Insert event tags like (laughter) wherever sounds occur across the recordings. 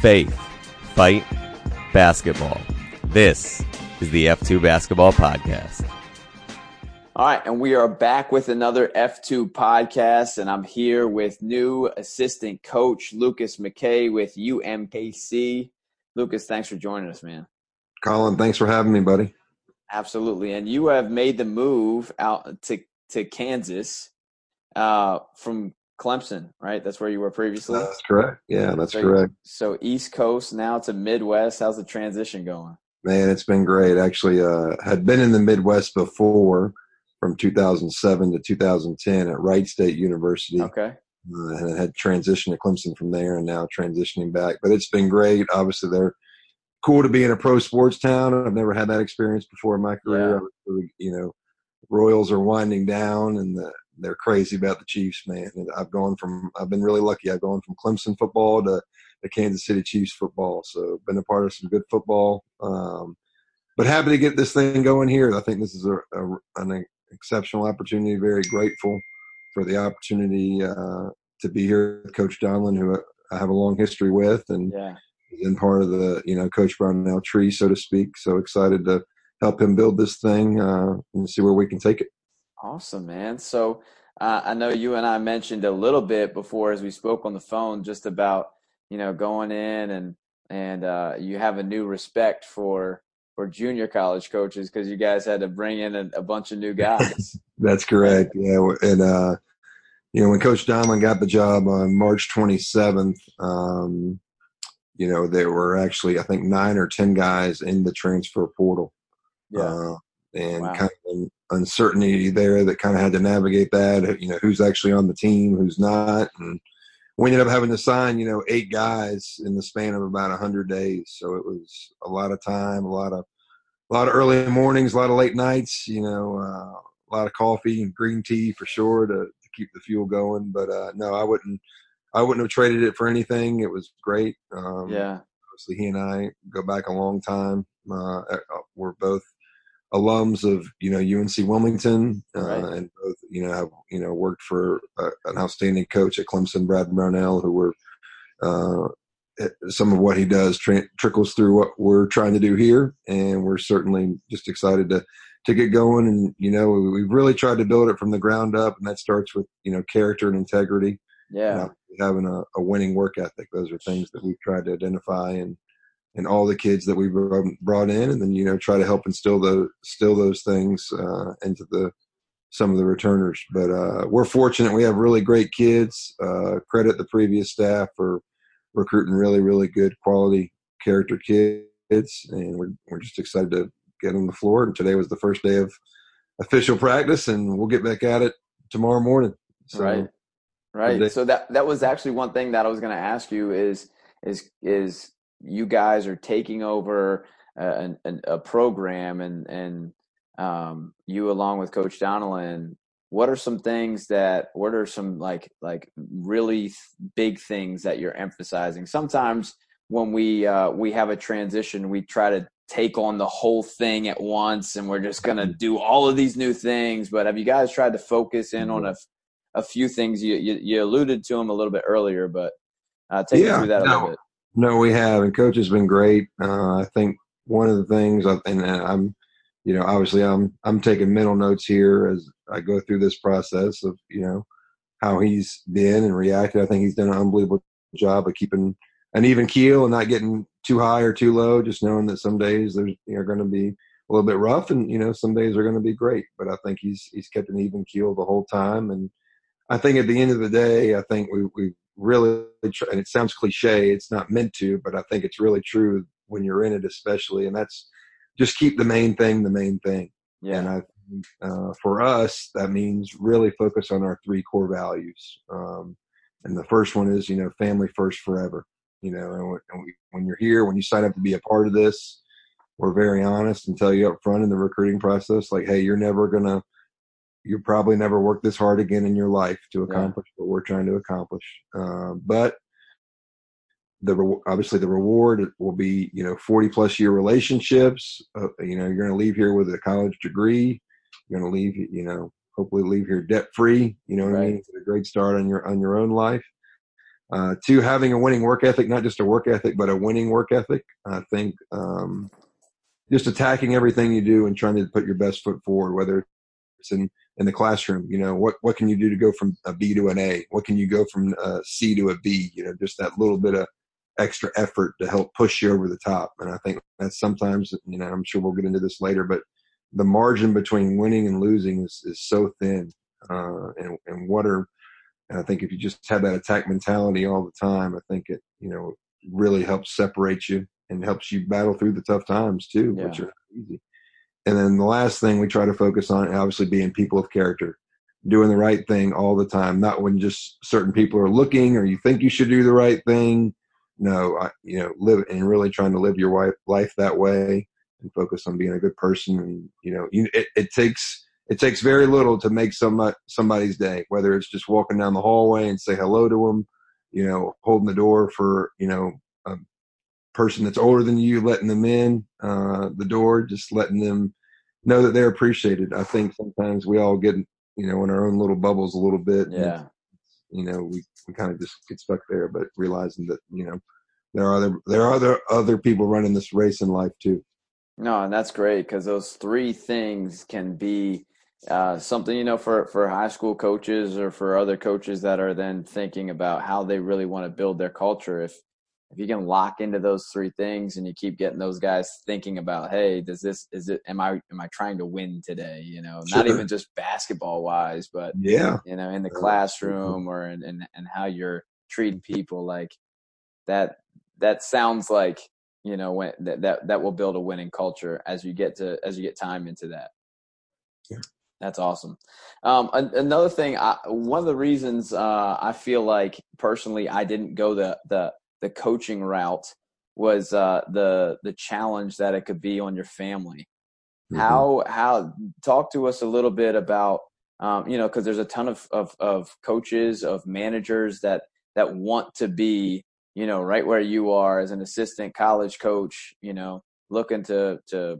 faith, fight, basketball. This is the F2 Basketball Podcast. All right, and we are back with another F2 podcast, and I'm here with new assistant coach Lucas McKay with UMKC. Lucas, thanks for joining us, man. Colin, thanks for having me, buddy. Absolutely, and you have made the move out to to Kansas uh, from Clemson, right? That's where you were previously. That's correct. Yeah, that's so, correct. So East Coast now to Midwest. How's the transition going? Man, it's been great. Actually, uh, had been in the Midwest before from 2007 to 2010 at Wright State University. Okay. Uh, and had transitioned to Clemson from there and now transitioning back. But it's been great. Obviously, they're cool to be in a pro sports town. I've never had that experience before in my career. Yeah. You know, Royals are winding down and the, they're crazy about the Chiefs, man. And I've gone from, I've been really lucky. I've gone from Clemson football to the Kansas City Chiefs football. So been a part of some good football. Um, but happy to get this thing going here. I think this is a, a an exceptional opportunity. Very grateful for the opportunity uh, to be here with Coach Donlon, who I have a long history with, and yeah. been part of the you know Coach Brownell tree, so to speak. So excited to help him build this thing uh, and see where we can take it. Awesome, man. So uh, I know you and I mentioned a little bit before as we spoke on the phone, just about you know going in and and uh, you have a new respect for for junior college coaches because you guys had to bring in a, a bunch of new (laughs) guys. That's correct. Yeah, and uh, you know when Coach Donlon got the job on March 27th, um, you know there were actually I think nine or ten guys in the transfer portal. Yeah. Uh, and wow. kind of uncertainty there that kind of had to navigate that. You know, who's actually on the team, who's not, and we ended up having to sign, you know, eight guys in the span of about a hundred days. So it was a lot of time, a lot of a lot of early mornings, a lot of late nights. You know, uh, a lot of coffee and green tea for sure to, to keep the fuel going. But uh, no, I wouldn't. I wouldn't have traded it for anything. It was great. Um, yeah. Obviously, he and I go back a long time. Uh, uh we're both alums of you know UNC Wilmington, uh, right. and both you know have you know worked for uh, an outstanding coach at Clemson, Brad Brownell, who were uh, some of what he does tra- trickles through what we're trying to do here, and we're certainly just excited to to get going. And you know, we've really tried to build it from the ground up, and that starts with you know character and integrity. Yeah, having a, a winning work ethic. Those are things that we've tried to identify and and all the kids that we brought in, and then you know try to help instill those still those things uh, into the some of the returners. But uh, we're fortunate; we have really great kids. Uh, credit the previous staff for recruiting really, really good quality character kids, and we're we're just excited to get on the floor. And today was the first day of official practice, and we'll get back at it tomorrow morning. So, right, right. So that that was actually one thing that I was going to ask you is is is you guys are taking over a, a, a program and and um, you along with Coach Donlon, what are some things that what are some like like really big things that you're emphasizing? Sometimes when we uh, we have a transition, we try to take on the whole thing at once, and we're just gonna do all of these new things. But have you guys tried to focus in on mm-hmm. a a few things? You you, you alluded to them a little bit earlier, but uh, take yeah, me through that a no, little bit. No, we have, and coach has been great. Uh, I think one of the things, and I'm, you know, obviously I'm I'm taking mental notes here as I go through this process of you know how he's been and reacted. I think he's done an unbelievable job of keeping an even keel and not getting too high or too low. Just knowing that some days there's you know, going to be a little bit rough, and you know some days are going to be great. But I think he's he's kept an even keel the whole time, and I think at the end of the day, I think we we really and it sounds cliche it's not meant to but i think it's really true when you're in it especially and that's just keep the main thing the main thing. Yeah. And i uh, for us that means really focus on our three core values um, and the first one is you know family first forever you know and, and we, when you're here when you sign up to be a part of this we're very honest and tell you up front in the recruiting process like hey you're never gonna you probably never work this hard again in your life to accomplish yeah. what we're trying to accomplish. Uh, but the re- obviously the reward will be you know 40 plus year relationships. Uh, you know you're going to leave here with a college degree. You're going to leave you know hopefully leave here debt free. You know what right. I mean? It's a great start on your on your own life. Uh, two, having a winning work ethic, not just a work ethic, but a winning work ethic. I think um, just attacking everything you do and trying to put your best foot forward, whether it's in, in the classroom, you know, what, what can you do to go from a B to an A? What can you go from a C to a B? You know, just that little bit of extra effort to help push you over the top. And I think that's sometimes, you know, I'm sure we'll get into this later, but the margin between winning and losing is, is so thin. Uh, and, and what are, and I think if you just have that attack mentality all the time, I think it, you know, really helps separate you and helps you battle through the tough times too, yeah. which are easy. And then the last thing we try to focus on, obviously, being people of character, doing the right thing all the time, not when just certain people are looking or you think you should do the right thing. No, I, you know, live and really trying to live your life that way and focus on being a good person. And you know, you, it, it takes it takes very little to make some somebody's day, whether it's just walking down the hallway and say hello to them, you know, holding the door for, you know, a person that's older than you, letting them in, uh, the door, just letting them know that they're appreciated. I think sometimes we all get, you know, in our own little bubbles a little bit. Yeah. you know, we, we kind of just get stuck there, but realizing that, you know, there are other, there are other, other people running this race in life too. No, and that's great because those three things can be uh, something you know for for high school coaches or for other coaches that are then thinking about how they really want to build their culture if if you can lock into those three things and you keep getting those guys thinking about hey does this is it am i am i trying to win today? You know sure. not even just basketball wise but yeah. you know in the classroom or in, in and how you're treating people like that that sounds like you know when that, that that will build a winning culture as you get to as you get time into that. Yeah. That's awesome. Um, another thing, I, one of the reasons uh, I feel like personally I didn't go the the the coaching route was uh, the the challenge that it could be on your family. Mm-hmm. How how talk to us a little bit about um, you know because there's a ton of, of of coaches of managers that that want to be you know right where you are as an assistant college coach you know looking to to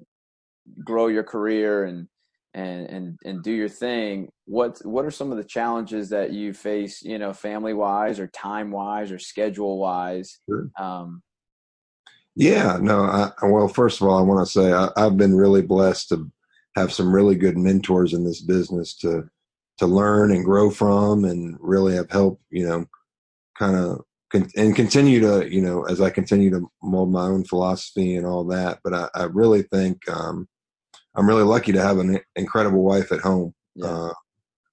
grow your career and and and and do your thing what what are some of the challenges that you face you know family wise or time wise or schedule wise sure. um, yeah no I, well first of all i want to say I, i've been really blessed to have some really good mentors in this business to to learn and grow from and really have helped you know kind of con- and continue to you know as i continue to mold my own philosophy and all that but i, I really think um, I'm really lucky to have an incredible wife at home. Yeah. Uh,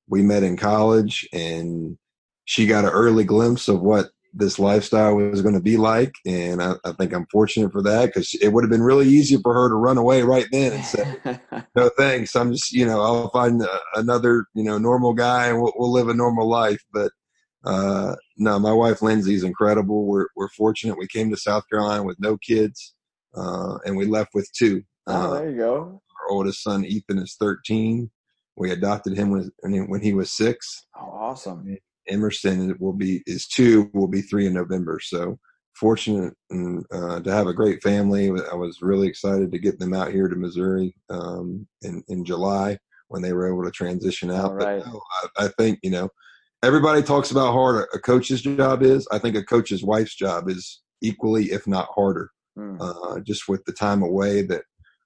we met in college, and she got an early glimpse of what this lifestyle was going to be like, and I, I think I'm fortunate for that because it would have been really easy for her to run away right then and (laughs) say, "No thanks, I'm just you know I'll find a, another you know normal guy and we'll, we'll live a normal life." But uh, no, my wife Lindsay's incredible. We're we're fortunate. We came to South Carolina with no kids, uh, and we left with two. Oh, there you go. Our oldest son Ethan is 13. We adopted him when when he was six. Oh, awesome! Emerson will be is two. Will be three in November. So fortunate and, uh, to have a great family. I was really excited to get them out here to Missouri um, in in July when they were able to transition out. Right. But no, I, I, think you know everybody talks about how hard a, coach's job is. I think a coach's wife's job is equally, if not harder. Mm. Uh, just with the time away that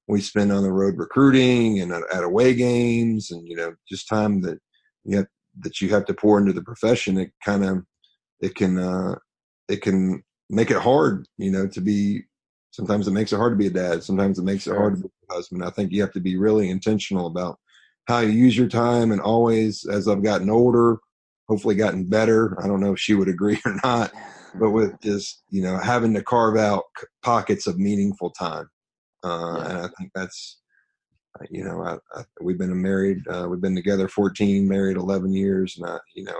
we spend on the road recruiting and at, away games and you know just time that you have that you have to pour into the profession it kind of it can uh it can make it hard you know to be sometimes it makes it hard to be a dad sometimes it makes it hard to be a husband. I think you have to be really intentional about how you use your time and always as i've gotten older hopefully gotten better i don't know if she would agree (laughs) or not but with just you know having to carve out pockets of meaningful time uh, yeah. And I think that's, uh, you know, I, I, we've been married, uh, we've been together 14, married 11 years. And I, you know,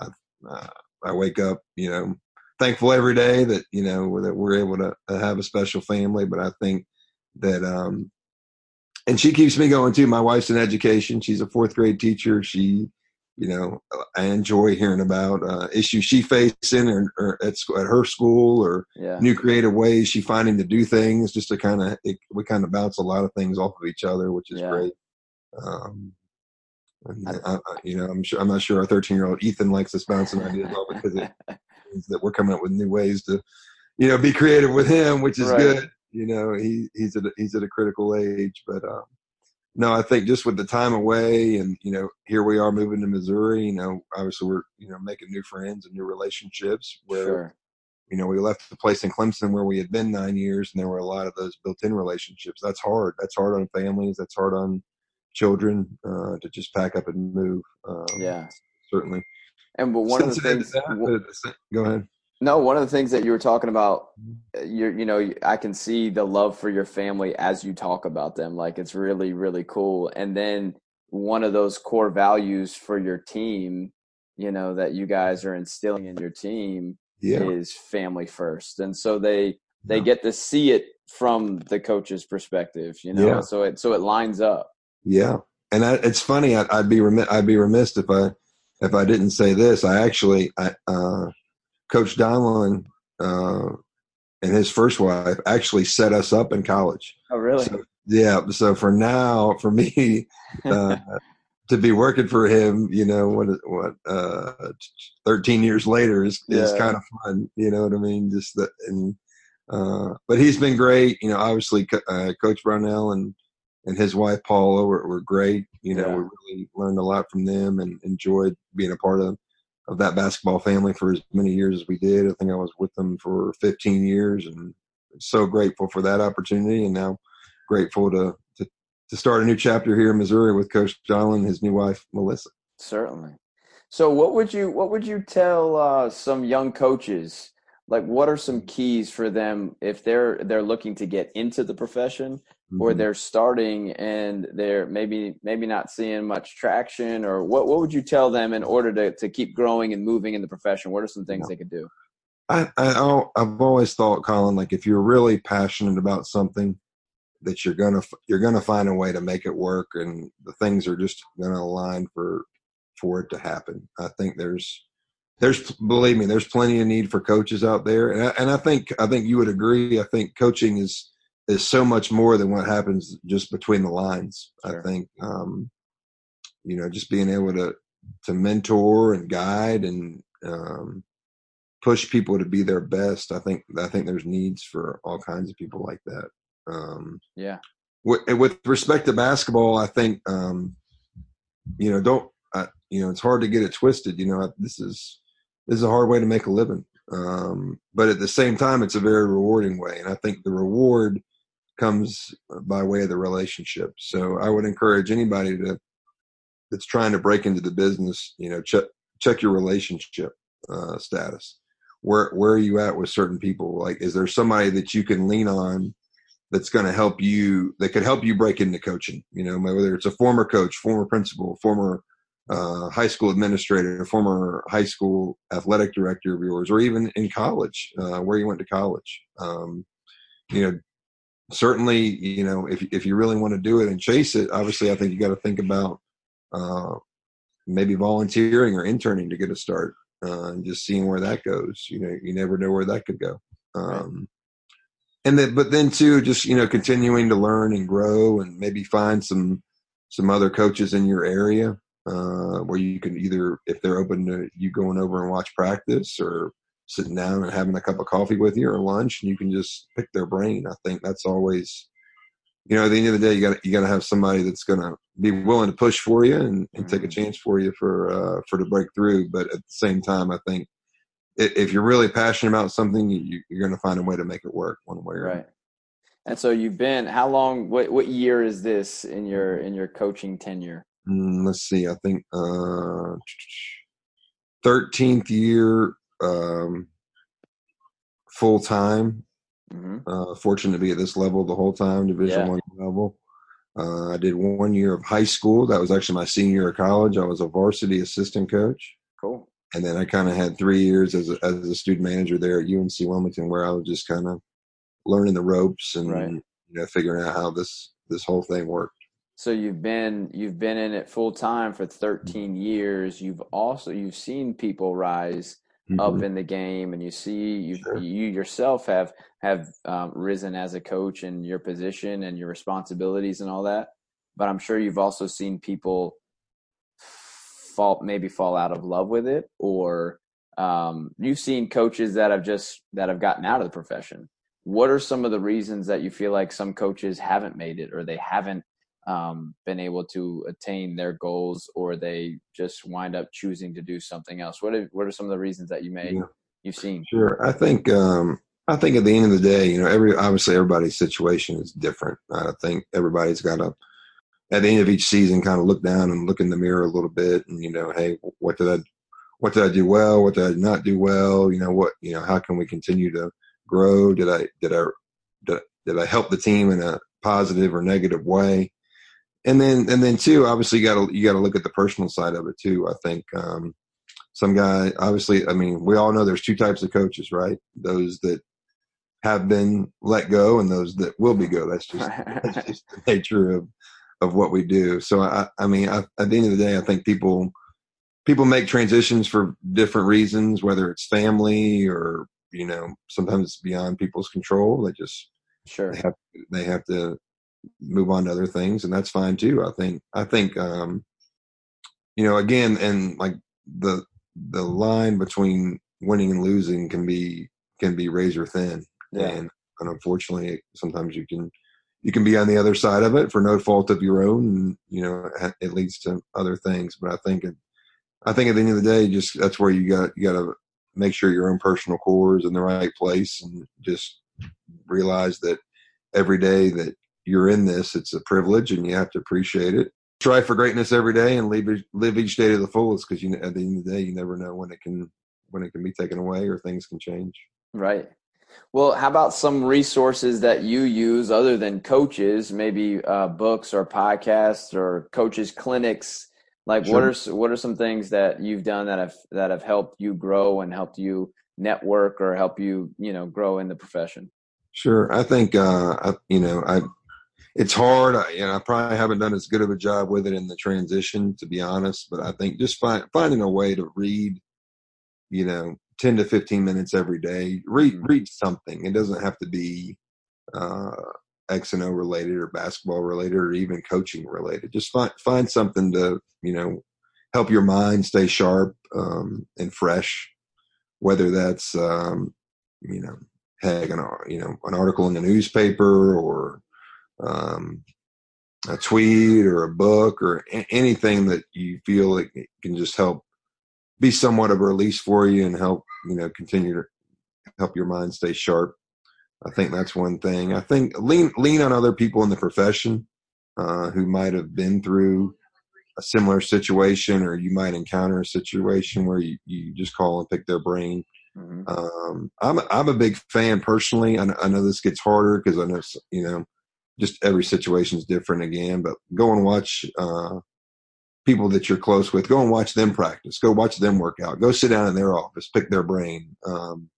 I, I, uh, I wake up, you know, thankful every day that, you know, that we're able to have a special family. But I think that, um, and she keeps me going too. My wife's in education. She's a fourth grade teacher. She you know, I enjoy hearing about uh, issues she facing or, or at, at her school or yeah. new creative ways she finding to do things just to kind of we kind of bounce a lot of things off of each other, which is yeah. great. Um, uh, you know, I'm sure I'm not sure our 13 year old Ethan likes this bouncing idea as well because it (laughs) means that we're coming up with new ways to, you know, be creative with him, which is right. good. You know, he he's at a, he's at a critical age, but um, no, I think just with the time away and you know here we are moving to Missouri. You know, obviously we're you know making new friends and new relationships. Where sure. you know we left the place in Clemson where we had been nine years, and there were a lot of those built-in relationships. That's hard. That's hard on families. That's hard on children uh, to just pack up and move. Um, yeah, certainly. And but one Sensitive of the things. That, go ahead. No, one of the things that you were talking about, uh, you you know, I can see the love for your family as you talk about them. Like it's really really cool. And then one of those core values for your team, you know, that you guys are instilling in your team yeah. is family first. And so they they yeah. get to see it from the coach's perspective, you know. Yeah. So it so it lines up. Yeah, and I, it's funny. I'd, I'd, be remiss. I'd be remiss if I if I didn't say this. I actually, I, uh, Coach Donlon uh, and his first wife actually set us up in college. Oh, really? So, yeah. So for now, for me, (laughs) uh, to be working for him, you know, what what uh, thirteen years later is is kind of fun. You know what I mean? Just that, and uh, but he's been great. You know, obviously, uh, Coach Brownell and and his wife Paula were, were great. You know, yeah. we really learned a lot from them and enjoyed being a part of of that basketball family for as many years as we did. I think I was with them for 15 years, and so grateful for that opportunity. And now grateful to to, to start a new chapter here in Missouri with Coach John and his new wife Melissa. Certainly. So, what would you what would you tell uh, some young coaches? Like, what are some keys for them if they're they're looking to get into the profession? Mm-hmm. or they're starting and they're maybe maybe not seeing much traction or what what would you tell them in order to, to keep growing and moving in the profession what are some things yeah. they could do I, I i've always thought colin like if you're really passionate about something that you're gonna you're gonna find a way to make it work and the things are just gonna align for for it to happen i think there's there's believe me there's plenty of need for coaches out there and I, and I think i think you would agree i think coaching is is so much more than what happens just between the lines. Sure. I think, um, you know, just being able to to mentor and guide and um, push people to be their best. I think I think there's needs for all kinds of people like that. Um, yeah. With, with, respect to basketball, I think um, you know don't you know it's hard to get it twisted. You know, this is this is a hard way to make a living. Um, but at the same time, it's a very rewarding way, and I think the reward comes by way of the relationship. So I would encourage anybody to that's trying to break into the business, you know, check check your relationship uh, status. Where where are you at with certain people? Like, is there somebody that you can lean on that's going to help you that could help you break into coaching? You know, whether it's a former coach, former principal, former uh, high school administrator, former high school athletic director of yours, or even in college, uh, where you went to college. Um, you know, certainly, you know, if if you really want to do it and chase it, obviously, I think you got to think about uh, maybe volunteering or interning to get a start, uh, and just seeing where that goes. You know, you never know where that could go. Um, and then, but then too, just you know, continuing to learn and grow, and maybe find some some other coaches in your area uh, where you can either, if they're open to you going over and watch practice, or sitting down and having a cup of coffee with you or lunch and you can just pick their brain. I think that's always, you know, at the end of the day, you got you got to have somebody that's going to be willing to push for you and, and take a mm-hmm. chance for you for uh, for to break through. But at the same time, I think if you're really passionate about something, you, are going to find a way to make it work one way or right. And so you've been how long? What what year is this in your in your coaching tenure? Mm, let's see. I think uh, thirteenth year um, full time. Mm-hmm. Uh, fortunate to be at this level the whole time, Division yeah. One level. Uh, I did one year of high school. That was actually my senior year of college. I was a varsity assistant coach. Cool. And then I kind of had three years as a, as a student manager there at UNC Wilmington, where I was just kind of learning the ropes and right. you know figuring out how this this whole thing worked. So you've been you've been in it full time for 13 years. You've also you've seen people rise mm-hmm. up in the game, and you see you sure. you yourself have have um, risen as a coach and your position and your responsibilities and all that. But I'm sure you've also seen people fall maybe fall out of love with it, or um, you've seen coaches that have just that have gotten out of the profession. What are some of the reasons that you feel like some coaches haven't made it, or they haven't um, been able to attain their goals, or they just wind up choosing to do something else? What are, what are some of the reasons that you may yeah. you've seen? Sure, I think um, I think at the end of the day, you know, every obviously everybody's situation is different. I think everybody's got to at the end of each season kind of look down and look in the mirror a little bit, and you know, hey, what did I what did I do well? What did I not do well? You know, what you know, how can we continue to grow? Did I did I did, did I help the team in a positive or negative way? And then and then too, obviously you got to you got to look at the personal side of it too. I think um, some guy, obviously, I mean, we all know there's two types of coaches, right? Those that have been let go and those that will be go. That's just, that's just (laughs) the nature of, of what we do. So I, I mean, I, at the end of the day, I think people, people make transitions for different reasons, whether it's family or, you know, sometimes it's beyond people's control. They just, sure, they have, they have to move on to other things and that's fine too. I think, I think, um, you know, again, and like the, the line between winning and losing can be, can be razor thin yeah. And, and unfortunately, sometimes you can you can be on the other side of it for no fault of your own, and you know it leads to other things. But I think it, I think at the end of the day, just that's where you got you got to make sure your own personal core is in the right place, and just realize that every day that you're in this, it's a privilege, and you have to appreciate it. Try for greatness every day, and live live each day to the fullest, because you at the end of the day, you never know when it can when it can be taken away or things can change. Right. Well, how about some resources that you use other than coaches, maybe uh, books or podcasts or coaches clinics? Like, sure. what are what are some things that you've done that have that have helped you grow and helped you network or help you, you know, grow in the profession? Sure, I think uh, I, you know I. It's hard, I, you know, I probably haven't done as good of a job with it in the transition, to be honest. But I think just find, finding a way to read, you know, 10 to 15 minutes every day. Read, mm-hmm. read something. It doesn't have to be, uh, X and O related or basketball related or even coaching related. Just find, find something to, you know, help your mind stay sharp, um, and fresh, whether that's, um, you know, heck, an, you know, an article in the newspaper or, um, a tweet or a book or a- anything that you feel like can just help be somewhat of a release for you and help you know continue to help your mind stay sharp. I think that's one thing. I think lean lean on other people in the profession uh, who might have been through a similar situation, or you might encounter a situation where you, you just call and pick their brain. Mm-hmm. Um, I'm I'm a big fan personally. I, I know this gets harder because I know you know just every situation is different again. But go and watch uh, people that you're close with. Go and watch them practice. Go watch them work out. Go sit down in their office, pick their brain. Um,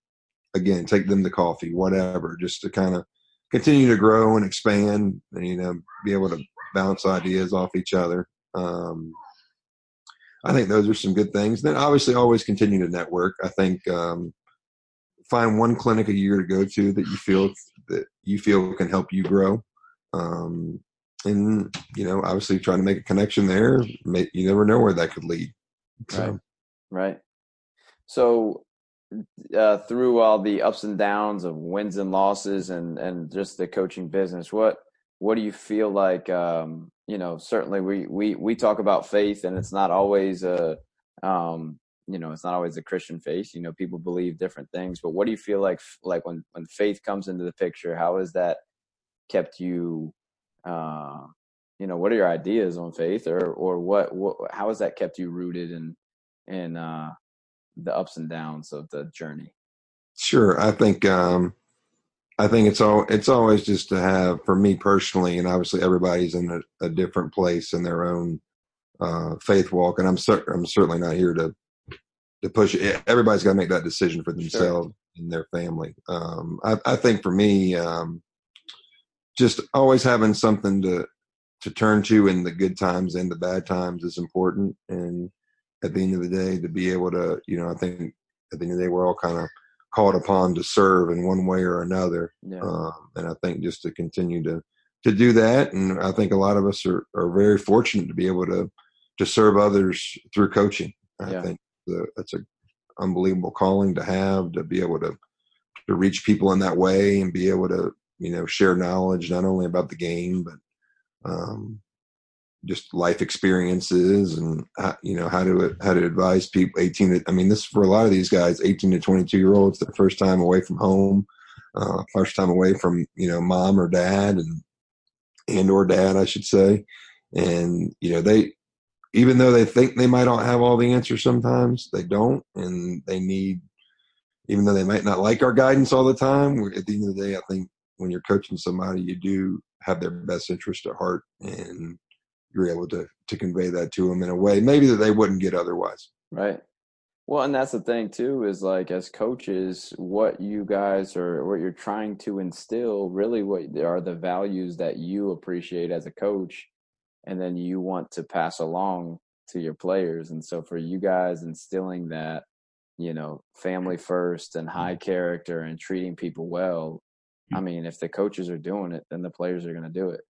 again, take them to coffee, whatever, just to kind of continue to grow and expand and, you know, be able to bounce ideas off each other. Um, I think those are some good things. Then obviously always continue to network. I think, um, find one clinic a year to go to that you feel that you feel can help you grow. Um, and you know, obviously trying to make a connection there. You never know where that could lead. So. Right. Right. So uh, through all the ups and downs of wins and losses and and just the coaching business, what what do you feel like? Um, you know, certainly we we we talk about faith, and it's not always a um, you know it's not always a Christian faith. You know, people believe different things, but what do you feel like like when when faith comes into the picture? how is that kept you uh, you know, what are your ideas on faith, or or what, what how has that kept you rooted in in uh, the ups and downs of the journey? Sure, I think um, I think it's all it's always just to have for me personally, and obviously everybody's in a, a different place in their own uh, faith walk, and I'm cer- I'm certainly not here to to push it. Everybody's got to make that decision for themselves sure. and their family. Um, I, I, think for me, um, just always having something to to turn to in the good times and the bad times is important. And at the end of the day, to be able to, you know, I think at the end of the day, we're all kind of called upon to serve in one way or another. Yeah. Um, and I think just to continue to to do that, and I think a lot of us are are very fortunate to be able to to serve others through coaching. I Yeah. think the, that's a unbelievable calling to have to be able to to reach people in that way and be able to you know share knowledge not only about the game but um, just life experiences and how, you know how to how to advise people 18 to, i mean this for a lot of these guys 18 to 22 year olds their first time away from home uh, first time away from you know mom or dad and and or dad i should say. And you know they even though they think they might not have all the answers sometimes they don't and they need even though they might not like our guidance all the time at the end of the day i think when you're coaching somebody you do have their best interest at heart and you're able to to convey that to them in a way maybe that they wouldn't get otherwise Right. Well, and that's the thing too is like as coaches, what you guys are, what you're trying to instill, really what are the values that you appreciate as a coach, and then you want to pass along to your players. And so for you guys instilling that, you know, family first and mm-hmm. high character and treating people well, I mean, if the coaches are doing it, then the players are going to do it.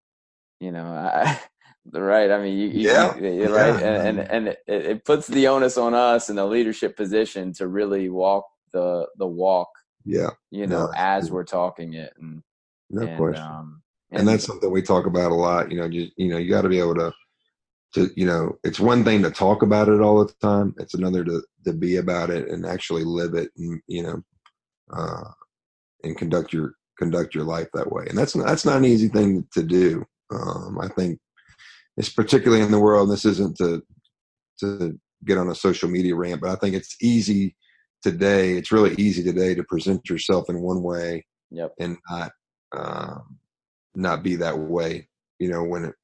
You know, I, (laughs) right? I mean, you, you Yeah. you- you're right, Yeah. and and, and it, it puts the onus on us in the leadership position to really walk the the walk, yeah you know, that's as true. we're talking it, and no and, question um, and that's something we talk about a lot you know just you know you got to be able to to you know it's one thing to talk about it all the time it's another to to be about it and actually live it and you know uh and conduct your conduct your life that way and that's not that's not an easy thing to do um i think it's particularly in the world and this isn't to to get on a social media rant but i think it's easy today it's really easy today to present yourself in one way yep, and not um, not be that way. You know, when it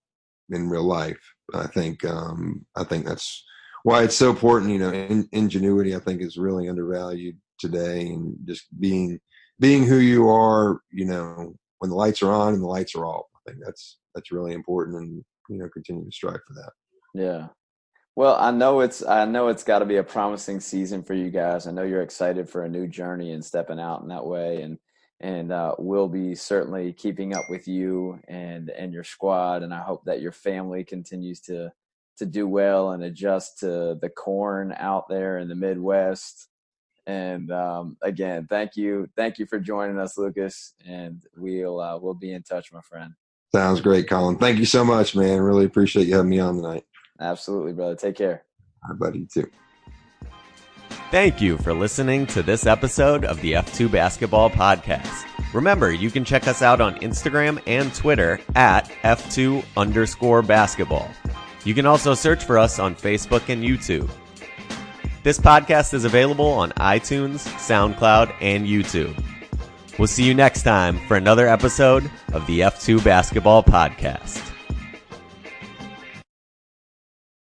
in real life, I think um, I think that's why it's so important. You know, in, ingenuity I think is really undervalued today, and just being being who you are. You know, when the lights are on and the lights are off. I think that's that's really important, and you know, continue to strive for that. yeah. Well, I know it's I know it's got to be a promising season for you guys. I know you're excited for a new journey and stepping out in that way, and and uh, we'll be certainly keeping up with you and and your squad. And I hope that your family continues to to do well and adjust to the corn out there in the Midwest. And um, again, thank you, thank you for joining us, Lucas. And we'll uh, we'll be in touch, my friend. Sounds great, Colin. Thank you so much, man. Really appreciate you having me on tonight. Absolutely, brother. Take care. All right, buddy, you too. Thank you for listening to this episode of the F2 Basketball Podcast. Remember, you can check us out on Instagram and Twitter at F2 underscore basketball. You can also search for us on Facebook and YouTube. This podcast is available on iTunes, SoundCloud, and YouTube. We'll see you next time for another episode of the F2 Basketball Podcast.